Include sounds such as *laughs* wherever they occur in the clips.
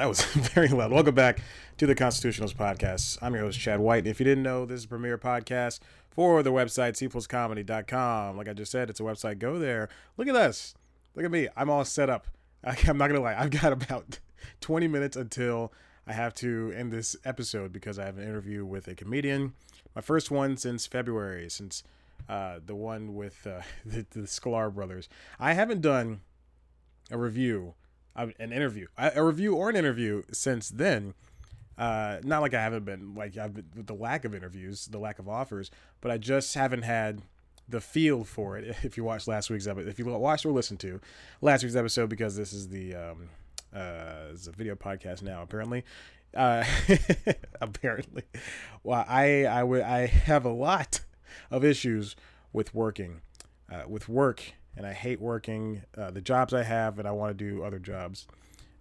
That was *laughs* very loud. Welcome back to the Constitutionals podcast. I'm your host Chad White. If you didn't know, this is a premier podcast for the website cpluscomedy.com. Like I just said, it's a website. Go there. Look at this. Look at me. I'm all set up. *laughs* I'm not gonna lie. I've got about *laughs* 20 minutes until I have to end this episode because I have an interview with a comedian. My first one since February, since uh, the one with uh, the, the Sklar brothers. I haven't done a review an interview, a review or an interview since then. Uh, not like I haven't been like I've been, with the lack of interviews, the lack of offers, but I just haven't had the feel for it. *laughs* If you watched last week's episode, if you watched or listened to last week's episode, because this is the um, uh, it's a video podcast now apparently. Uh, *laughs* apparently, well, I I would I have a lot of issues with working, uh, with work and I hate working uh, the jobs I have, and I want to do other jobs.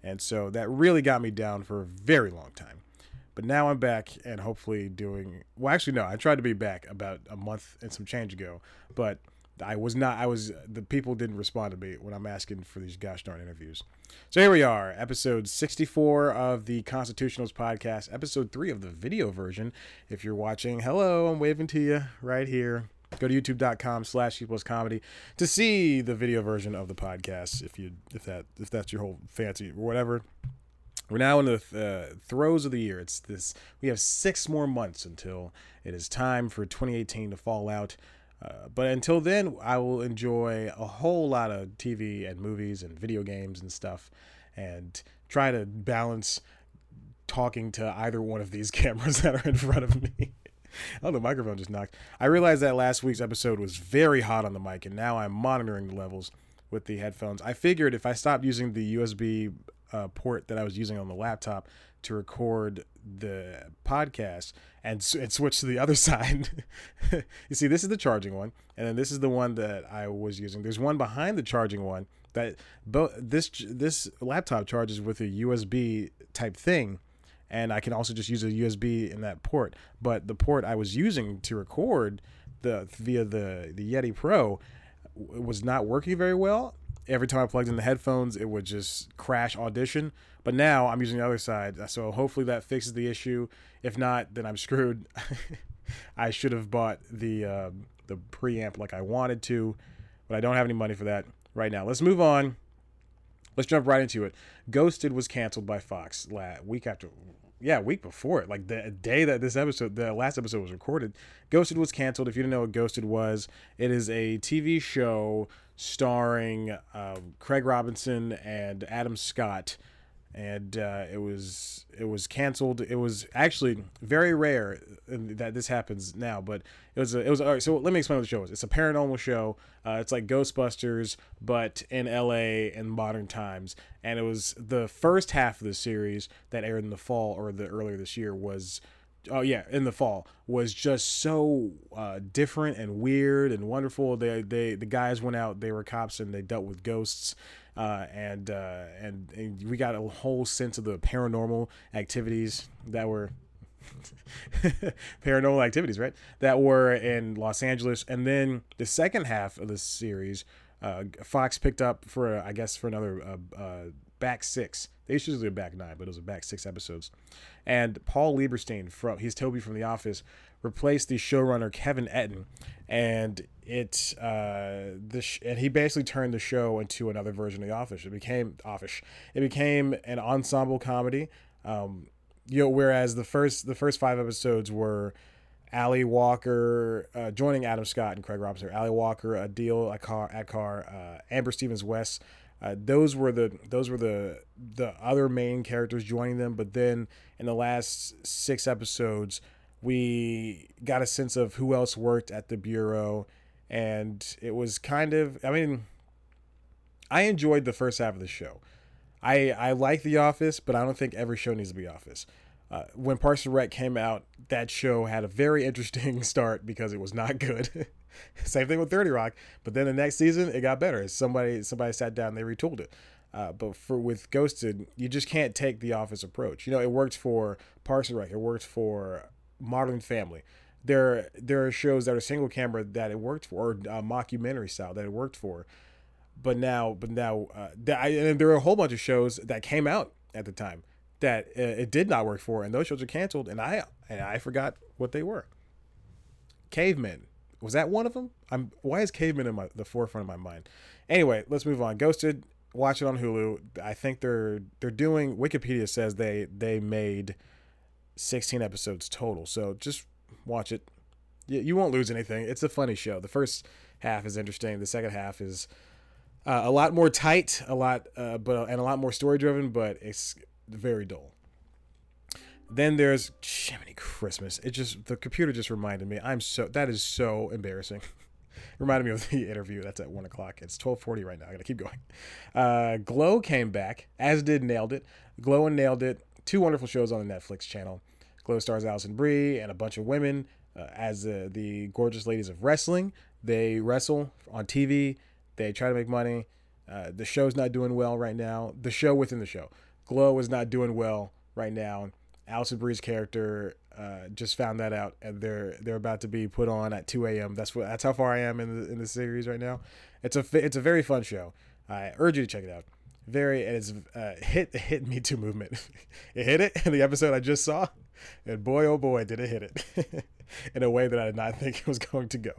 And so that really got me down for a very long time. But now I'm back and hopefully doing well. Actually, no, I tried to be back about a month and some change ago, but I was not. I was the people didn't respond to me when I'm asking for these gosh darn interviews. So here we are, episode 64 of the Constitutionals podcast, episode three of the video version. If you're watching, hello, I'm waving to you right here. Go to youtube.com slash equals comedy to see the video version of the podcast if you if that if that's your whole fancy or whatever. We're now in the uh, throes of the year. It's this. We have six more months until it is time for 2018 to fall out. Uh, but until then, I will enjoy a whole lot of TV and movies and video games and stuff, and try to balance talking to either one of these *laughs* cameras that are in front of me. *laughs* oh, the microphone just knocked. I realized that last week's episode was very hot on the mic, and now I'm monitoring the levels with the headphones. I figured if I stopped using the USB uh, port that I was using on the laptop to record the podcast and, and switch to the other *laughs* side. you see, this is the charging one, and then this is the one that I was using. There's one behind the charging one that both this this laptop charges with a USB type thing and I can also just use a USB in that port. But the port I was using to record the via the the Yeti Pro was not working very well. Every time I plugged in the headphones, it would just crash Audition. But now I'm using the other side, so hopefully that fixes the issue. If not, then I'm screwed. *laughs* I should have bought the uh, the preamp like I wanted to, but I don't have any money for that right now. Let's move on. Let's jump right into it. Ghosted was canceled by Fox last week after yeah, week before it, like the day that this episode, the last episode was recorded, Ghosted was canceled. If you didn't know what Ghosted was, it is a TV show starring uh, Craig Robinson and Adam Scott and uh, it was it was canceled. It was actually very rare that this happens now, but it was a, it was all right, so let me explain what the show is. It's a paranormal show. Uh, it's like Ghostbusters, but in L.A. in modern times. And it was the first half of the series that aired in the fall or the earlier this year was oh yeah in the fall was just so uh, different and weird and wonderful they they the guys went out they were cops and they dealt with ghosts uh, and, uh, and and we got a whole sense of the paranormal activities that were *laughs* paranormal activities, right? That were in Los Angeles, and then the second half of the series, uh, Fox picked up for I guess for another uh, uh, back six. They usually do a back nine, but it was a back six episodes. And Paul Lieberstein from he's Toby from The Office replaced the showrunner Kevin Etten, and it uh the sh- and he basically turned the show into another version of The Office. It became Office. It became an ensemble comedy. Um, you know, whereas the first the first five episodes were Ally Walker uh, joining Adam Scott and Craig Robinson, Ally Walker, Adeel Akhtar, Akar uh, Amber Stevens West. Uh, those were the those were the the other main characters joining them. But then in the last six episodes, we got a sense of who else worked at the bureau, and it was kind of I mean, I enjoyed the first half of the show. I I like The Office, but I don't think every show needs to be Office. Uh, when Parks and Rec came out, that show had a very *laughs* interesting start because it was not good. *laughs* Same thing with Thirty Rock, but then the next season it got better. Somebody somebody sat down they retooled it. Uh, but for with Ghosted, you just can't take the Office approach. You know, it worked for Parks and Rec, it worked for Modern Family. There there are shows that are single camera that it worked for, or uh, mockumentary style that it worked for. but now, but now, uh, I, and there are a whole bunch of shows that came out at the time that uh, it did not work for, and those shows are canceled, and I and I forgot what they were. Cavemen was that one of them? I'm why is Cavemen in my the forefront of my mind? Anyway, let's move on. Ghosted, watch it on Hulu. I think they're they're doing. Wikipedia says they they made 16 episodes total, so just watch it. You, you won't lose anything. It's a funny show. The first half is interesting. The second half is uh, a lot more tight, a lot, uh, but and a lot more story driven, but it's very dull. Then there's Jiminy Christmas. It just the computer just reminded me. I'm so that is so embarrassing. *laughs* reminded me of the *laughs* interview. That's at one o'clock. It's twelve forty right now. I gotta keep going. Uh, Glow came back, as did Nailed It. Glow and Nailed It. Two wonderful shows on the Netflix channel. Glow stars Alison Brie and a bunch of women uh, as uh, the gorgeous ladies of wrestling. They wrestle on TV. They try to make money. Uh, the show's not doing well right now. The show within the show. Glow is not doing well right now. Alison Brie's character uh, just found that out, and they're they're about to be put on at 2 a.m. That's what that's how far I am in the in the series right now. It's a it's a very fun show. I urge you to check it out. Very and it's uh, hit hit me too movement. *laughs* it hit it in the episode I just saw, and boy oh boy did it hit it *laughs* in a way that I did not think it was going to go.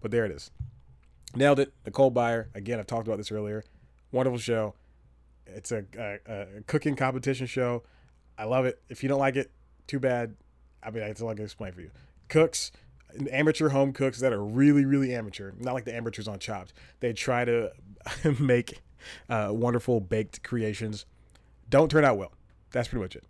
But there it is. Nailed it. Nicole Byer. Again, I've talked about this earlier. Wonderful show. It's a, a, a cooking competition show. I love it. If you don't like it, too bad. I mean, that's all I can explain for you. Cooks, amateur home cooks that are really, really amateur, not like the amateurs on Chopped. They try to *laughs* make uh, wonderful baked creations. Don't turn out well. That's pretty much it.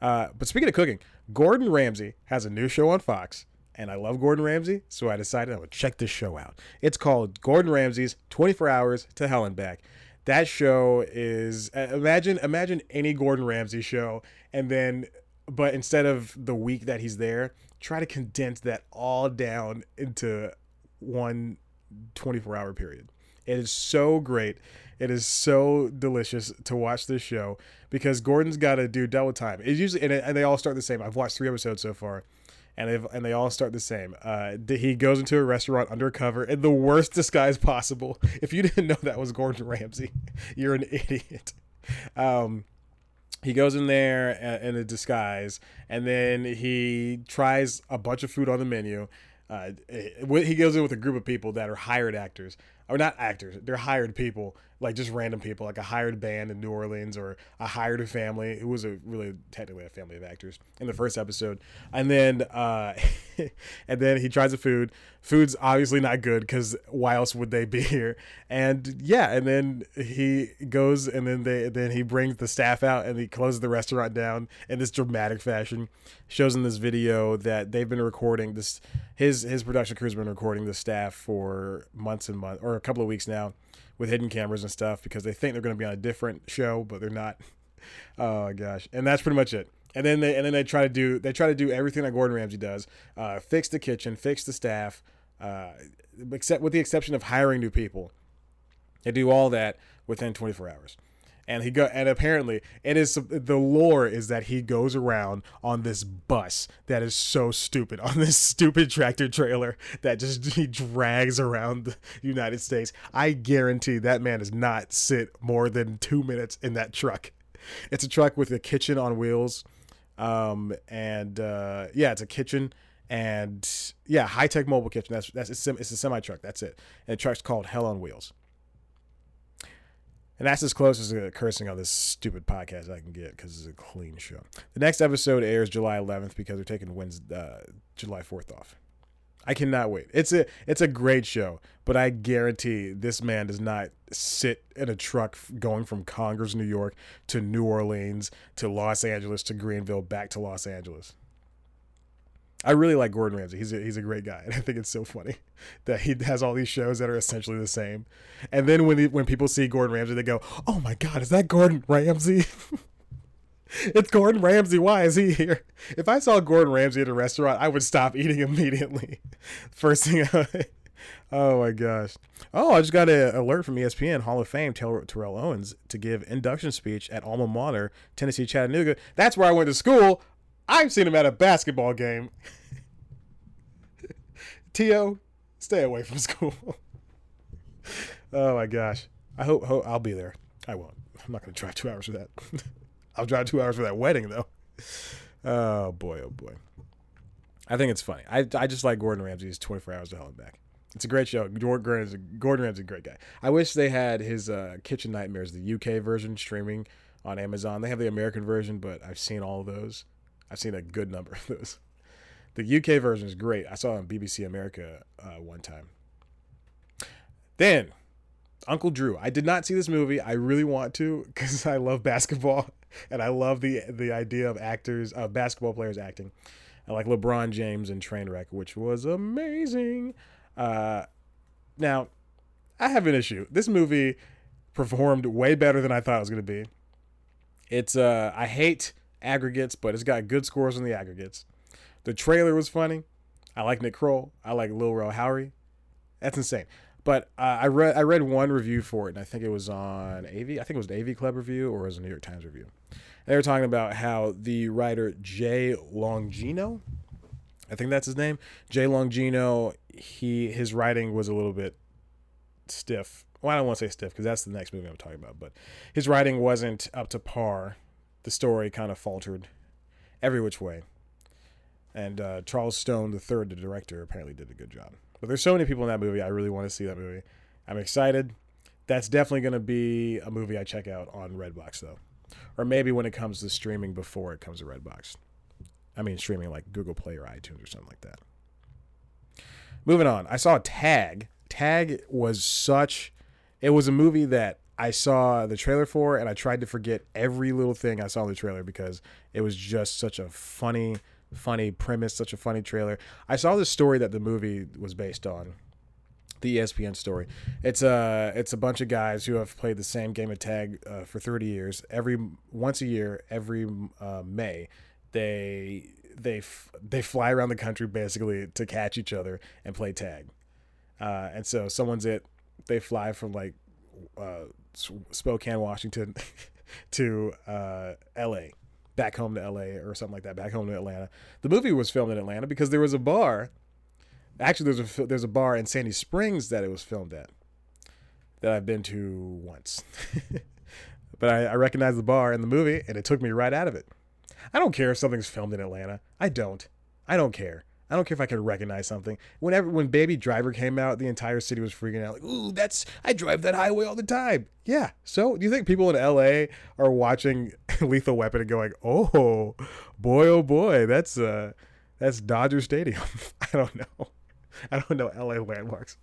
Uh, but speaking of cooking, Gordon Ramsay has a new show on Fox, and I love Gordon Ramsay, so I decided I would check this show out. It's called Gordon Ramsay's 24 Hours to Hell and Back that show is uh, imagine imagine any Gordon Ramsay show and then but instead of the week that he's there, try to condense that all down into one 24 hour period. It is so great. It is so delicious to watch this show because Gordon's got to do double time. It's usually and, it, and they all start the same. I've watched three episodes so far and they and they all start the same. Uh, he goes into a restaurant undercover in the worst disguise possible. *laughs* If you didn't know that was Gordon Ramsay, *laughs* you're an idiot. Um, he goes in there in a disguise, and then he tries a bunch of food on the menu. Uh, he goes in with a group of people that are hired actors, or not actors. They're hired people like just random people, like a hired band in New Orleans or a hired family who was a really technically a family of actors in the first episode, and then uh, *laughs* and then he tries the food. Food's obviously not good because why else would they be *laughs* here? And yeah, and then he goes and then they then he brings the staff out and he closes the restaurant down in this dramatic fashion. Shows in this video that they've been recording this. His his production crew's been recording the staff for months and months or a couple of weeks now with hidden cameras and stuff because they think they're going to be on a different show, but they're not. *laughs* Oh gosh, and that's pretty much it. And then they and then they try to do they try to do everything that Gordon Ramsay does: uh, fix the kitchen, fix the staff, uh, except with the exception of hiring new people. They do all that within 24 hours and he go and apparently it is the lore is that he goes around on this bus that is so stupid *laughs* on this stupid tractor trailer that just he drags around the United States. I guarantee that man does not sit more than two minutes in that truck. It's a truck with a kitchen on wheels, um, and uh, yeah, it's a kitchen and yeah, high tech mobile kitchen. That's that's it's, a semi truck. That's it. And the truck's called Hell on Wheels. And that's as close as cursing on this stupid podcast I can get because it's a clean show. The next episode airs July 11th because they're taking Wednesday, uh, July 4th off. I cannot wait. It's a it's a great show, but I guarantee this man does not sit in a truck going from Congress, New York to New Orleans to Los Angeles to Greenville back to Los Angeles. I really like Gordon Ramsay. He's a, he's a great guy, *laughs* and I think it's so funny *laughs* that he has all these shows that are essentially the same. And then when the, when people see Gordon Ramsay, they go, "Oh my God, is that Gordon Ramsay?" *laughs* it's Gordon Ramsay. Why is he here? If I saw Gordon Ramsay at a restaurant, I would stop eating immediately. First thing. I, oh my gosh. Oh, I just got an alert from ESPN Hall of Fame Terrell Owens to give induction speech at alma mater Tennessee Chattanooga. That's where I went to school. I've seen him at a basketball game. *laughs* T.O., stay away from *laughs* school. oh my gosh. I hope, hope I'll be there. I won't. I'm not going to drive two hours for that. *laughs* I'll drive two hours for that wedding though. Oh boy, oh boy. I think it's funny. I, I just like Gordon Ramsay's 24 Hours to Hell and Back. It's a great show. Gordon Ramsay's a, Gordon Ramsay's a great guy. I wish they had his uh, Kitchen Nightmares, the UK version, streaming on Amazon. They have the American version, but I've seen all of those. I've seen a good number of those. The UK version is great. I saw it on BBC America uh, one time. Then, Uncle Drew. I did not see this movie. I really want to because *laughs* I love basketball *laughs* and I love the the idea of actors, of basketball players acting. I like LeBron James in Trainwreck, which was amazing. Uh, now, I have an issue. This movie performed way better than I thought it was going to be. It's uh, I hate aggregates, but it's got good scores on the aggregates. The trailer was funny. I like Nick Kroll. I like Lil Rel Howery. That's insane. But uh, I read I read one review for it, and I think it was on AV. I think it was an AV Club review or it was a New York Times review. They were talking about how the writer Jay Longino, I think that's his name, Jay Longino, he his writing was a little bit stiff. Well, I don't want to say stiff because that's the next movie I'm talking about, but his writing wasn't up to par. The story kind of faltered every which way. And uh, Charles Stone, the third, the director, apparently did a good job. But there's so many people in that movie. I really want to see that movie. I'm excited. That's definitely going to be a movie I check out on Redbox, though. Or maybe when it comes to streaming before it comes to Redbox. I mean, streaming like Google Play or iTunes or something like that. Moving on, I saw Tag. Tag was such. It was a movie that I saw the trailer for, and I tried to forget every little thing I saw in the trailer because it was just such a funny funny premise, such a funny trailer. I saw the story that the movie was based on, the ESPN story. It's a it's a bunch of guys who have played the same game of tag uh, for 30 years. Every once a year, every uh, May, they they f- they fly around the country basically to catch each other and play tag. Uh, and so someone's it. They fly from like uh, Spokane, Washington, *laughs* to uh, L.A back home to LA or something like that, back home to Atlanta. The movie was filmed in Atlanta because there was a bar. Actually, there's a there's a bar in Sandy Springs that it was filmed at that I've been to once. *laughs* but I, I the bar in the movie, and it took me right out of it. I don't care if something's filmed in Atlanta. I don't. I don't care. I don't care if I could recognize something. Whenever when Baby Driver came out, the entire city was freaking out. Like, ooh, that's I drive that highway all the time. Yeah. So do you think people in LA are watching *laughs* Lethal Weapon and going, oh boy, oh boy, that's uh that's Dodger Stadium. *laughs* I don't know. I don't know LA landmarks.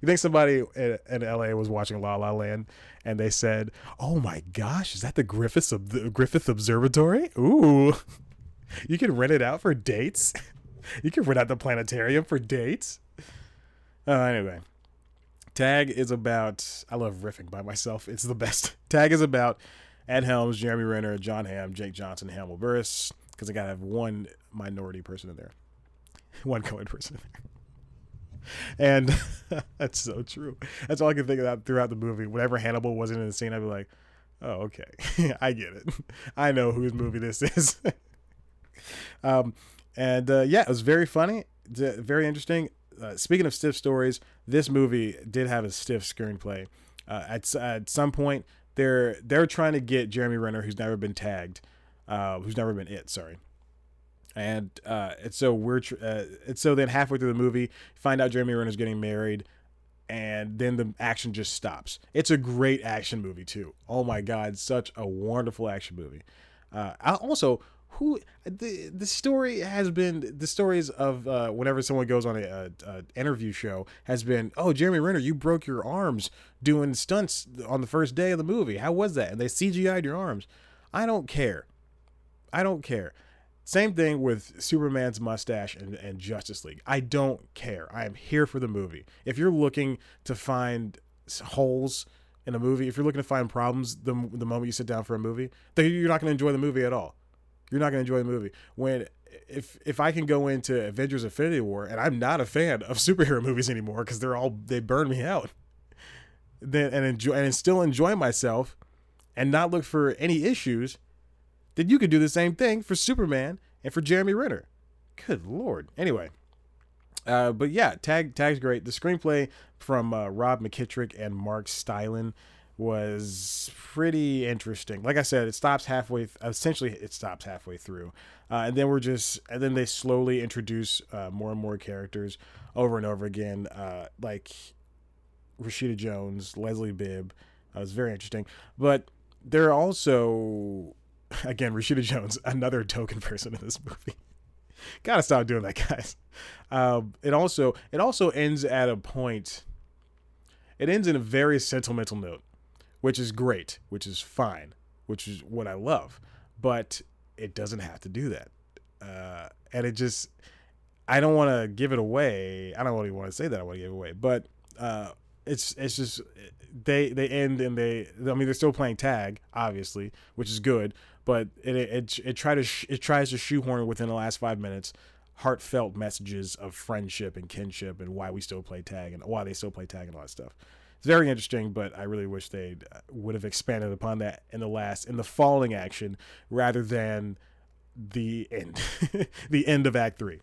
You think somebody in, LA was watching La La Land and they said, "Oh my gosh, is that the Griffith the Griffith Observatory? Ooh, *laughs* you can rent it out for dates." You can rent out the planetarium for dates. Uh, anyway, Tag is about. I love riffing by myself. It's the best. *laughs* Tag is about Ed Helms, Jeremy Renner, Jon Hamm, Jake Johnson, Hannibal Buress. Because I gotta have one minority person in there, *laughs* one colored person in there. And *laughs* that's so true. That's all I can think about throughout the movie. Whenever Hannibal wasn't in the scene, I'd be like, "Oh, okay, I get it. I know whose movie this is." um, and uh, yeah, it was very funny, very interesting. Uh, speaking of stiff stories, this movie did have a stiff screenplay. Uh, at at some point, they're they're trying to get Jeremy Renner, who's never been tagged, uh, who's never been it. Sorry. And uh, it's so we're tr- uh, it's so then halfway through the movie, find out Jeremy Renner's getting married, and then the action just stops. It's a great action movie too. Oh my god, such a wonderful action movie. Uh, also, who the the story has been the stories of uh, whenever someone goes on a, a, a, interview show has been oh Jeremy Renner you broke your arms doing stunts on the first day of the movie. How was that? And they CGI'd your arms. I don't care. I don't care. Same thing with Superman's mustache and, and Justice League. I don't care. I am here for the movie. If you're looking to find holes in a movie if you're looking to find problems the, the moment you sit down for a movie then you're not going to enjoy the movie at all you're not going to enjoy the movie. When if if I can go into Avengers Infinity War and I'm not a fan of *laughs* superhero movies anymore because they're all they burn me out. Then and enjoy and still enjoy myself and not look for any issues, then you could do the same thing for Superman and for Jeremy Renner. Good lord. Anyway, Uh, but yeah, tag tag's great. The screenplay from uh, Rob McKittrick and Mark Steilen was pretty interesting. Like I said, it stops halfway. Th- essentially, it stops halfway through, uh, and then we're just and then they slowly introduce uh, more and more characters over and over again, uh, like Rashida Jones, Leslie Bibb. Uh, it was very interesting, but there are also *laughs* again Rashida Jones, *laughs* another token person in this movie. *laughs* Gotta stop doing that, guys. Um, it also it also ends at a point. It ends in a very sentimental note, which is great, which is fine, which is what I love. But it doesn't have to do that, uh, and it just I don't want to give it away. I don't really want to say that I want to give it away, but uh, it's it's just they they end and they I mean they're still playing tag obviously, which is good, but it it it, try to sh- it tries to shoehorn within the last five minutes heartfelt messages of friendship and kinship and why we still play tag and why they still play tag and all that stuff. It's very interesting, but I really wish they would have expanded upon that in the last in the falling action rather than the end, *laughs* the end of Act Three.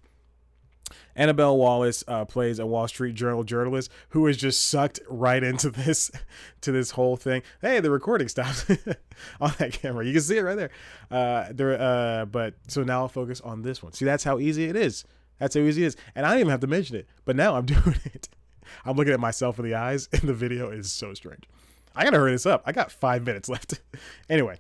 Annabelle Wallis uh, plays a Wall Street Journal journalist who is just sucked right into *laughs* this to this whole thing. Hey, the recording stopped *laughs* on that camera. You can see it right there. Uh, there, uh, but so now I'll focus on this one. See, that's how easy it is. That's how easy it is, and I didn't even have to mention it. But now I'm doing it. I'm looking at myself in the eyes, *laughs* and the video is so strange. I gotta hurry this up. I got five minutes left. *laughs* anyway,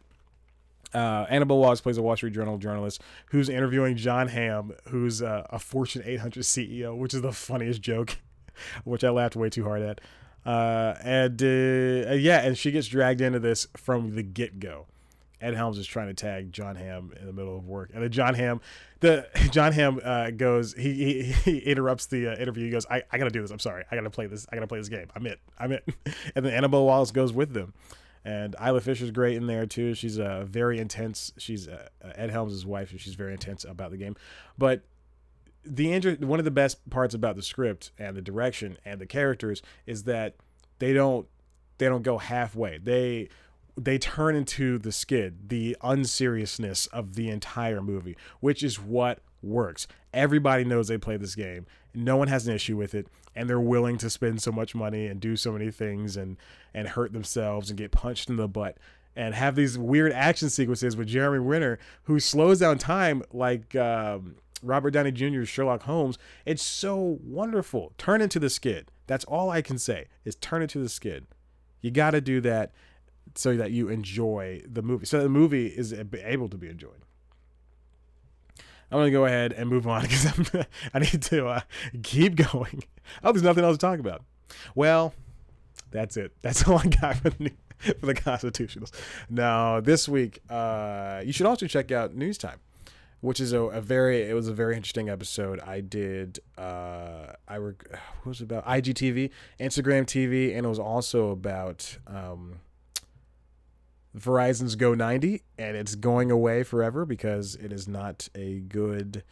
uh, Annabelle Wallis plays a Wall Street Journal journalist who's interviewing Jon Hamm, who's uh, a Fortune 800 CEO, which is the funniest joke, *laughs* which I laughed way too hard at. Uh, and uh, yeah, and she gets dragged into this from the get go. Ed Helms is trying to tag Jon Hamm in the middle of work, and then Jon Hamm, the *laughs* Jon Hamm uh, goes, he, he, he *laughs* interrupts the uh, interview. He goes, I, I gotta do this. I'm sorry, I gotta play this. I gotta play this game. I'm it. I'm it. *laughs* and then Annabelle Wallis goes with them and Isla Fisher's great in there too. She's a uh, very intense. She's uh, Ed Helms' wife, and she's very intense about the game. But the inter- one of the best parts about the script and the direction and the characters is that they don't they don't go halfway. They they turn into the skid, the unseriousness of the entire movie, which is what works. Everybody knows they play this game. No one has an issue with it, and they're willing to spend so much money and do so many things and and hurt themselves and get punched in the butt and have these weird action sequences with Jeremy Renner, who slows down time like um, Robert Downey Jr.'s Sherlock Holmes. It's so wonderful. Turn into the skid. That's all I can say is turn into the skid. You got to do that so that you enjoy the movie. So the movie is able to be enjoyed. I'm gonna go ahead and move on *laughs* because I need to uh, keep *laughs* going. Oh, there's nothing else to talk about. Well, that's it. *laughs* That's all I got for the, for the Constitutionals. Now, this week, uh, you should also check out News Time, which is a, a, very it was a very interesting episode. I did uh, I were *sighs* what was it about IGTV, Instagram TV, and it was also about. Um, Verizon's Go 90 and it's going away forever because it is not a good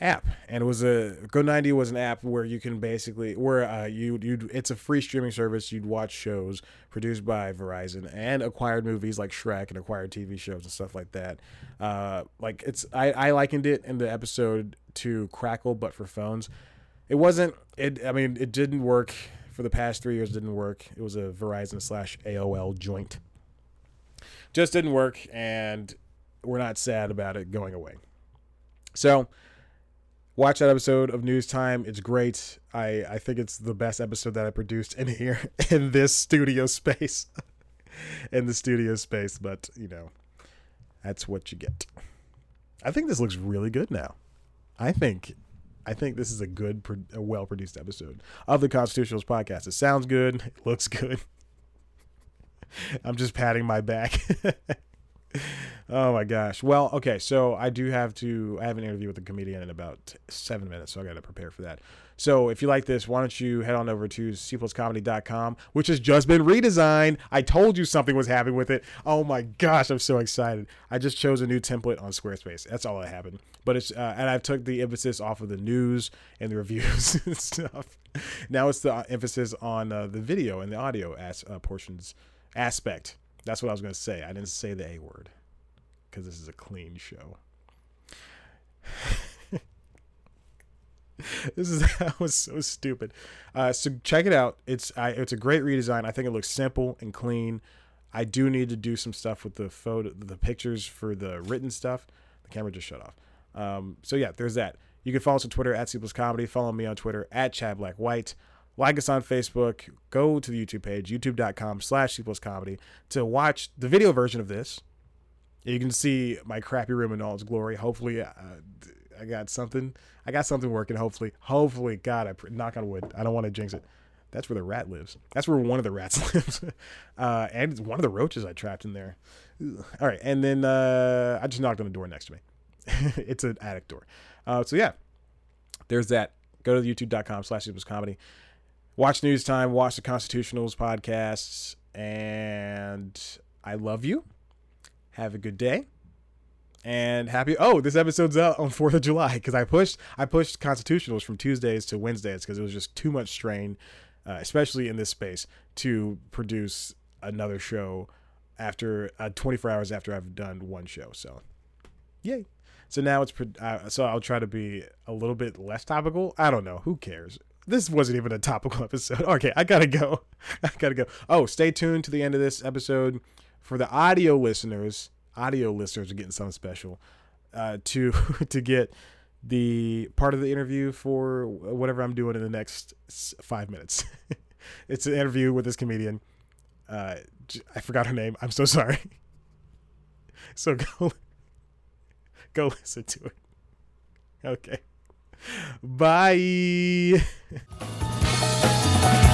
app. And it was a Go 90 was an app where you can basically where uh, you you it's a free streaming service. You'd watch shows produced by Verizon and acquired movies like Shrek and acquired TV shows and stuff like that. Uh, like it's I, I likened it in the episode to Crackle but for phones. It wasn't it I mean it didn't work for the past three years didn't work. It was a Verizon slash AOL joint just didn't work, and we're not sad about it going away. So, watch that episode of News Time. It's great. I, I think it's the best episode that I produced in here *laughs* in this studio space. *laughs* in the studio space, but you know, that's what you get. I think this looks really good now. I think I think this is a good, a well produced episode of the Constitutionals podcast. It sounds good. *laughs* It looks good. *laughs* I'm just patting my back. *laughs* oh my gosh. Well, okay, so I do have to. I have an interview with a comedian in about seven minutes, so I got to prepare for that. So if you like this, why don't you head on over to cpluscomedy.com, which has just been redesigned. I told you something was happening with it. Oh my gosh, I'm so excited. I just chose a new template on Squarespace. That's all that happened. But it's uh, and I've took the emphasis off of the news and the reviews *laughs* and stuff. Now it's the emphasis on uh, the video and the audio as uh, portions aspect. That's what I was going to say. I didn't say the A word because this is a clean show. *laughs* this is *laughs* that was so stupid. Uh, so check it out. It's I, it's a great redesign. I think it looks simple and clean. I do need to do some stuff with the photo, the pictures for the written stuff. The camera just shut off. Um, so yeah, there's that. You can follow us on Twitter at C Comedy. Follow me on Twitter at Chad Black White. Like us on Facebook. Go to the YouTube page, youtube.com slash C Comedy to watch the video version of this. You can see my crappy room in all its glory. Hopefully, uh, I got something. I got something working. Hopefully, hopefully, God, I knock on wood. I don't want to jinx it. That's where the rat lives. That's where one of the rats *laughs* lives, uh, and it's one of the roaches I trapped in there. All right, and then uh, I just knocked on the door next to me. *laughs* it's an attic door. Uh, so yeah, there's that. Go to the youtube.com slash comedy. Watch News Time, watch the Constitutionals podcasts, and I love you. Have a good day and happy oh this episode's out on 4th of july because i pushed i pushed constitutionals from tuesdays to wednesdays because it was just too much strain uh, especially in this space to produce another show after uh, 24 hours after i've done one show so yay. So now it's uh, so i'll try to be a little bit less topical? I don't know. Who cares this wasn't even a topical *laughs* episode okay i gotta go *laughs* i gotta go oh stay tuned to the end of this episode for the audio listeners audio listeners are getting something special uh, to *laughs* to get the part of the interview for whatever I'm doing in the next five minutes. it's an interview with this comedian. Uh, I forgot her name. I'm so sorry. So go go listen to it. Okay. Bye. *laughs*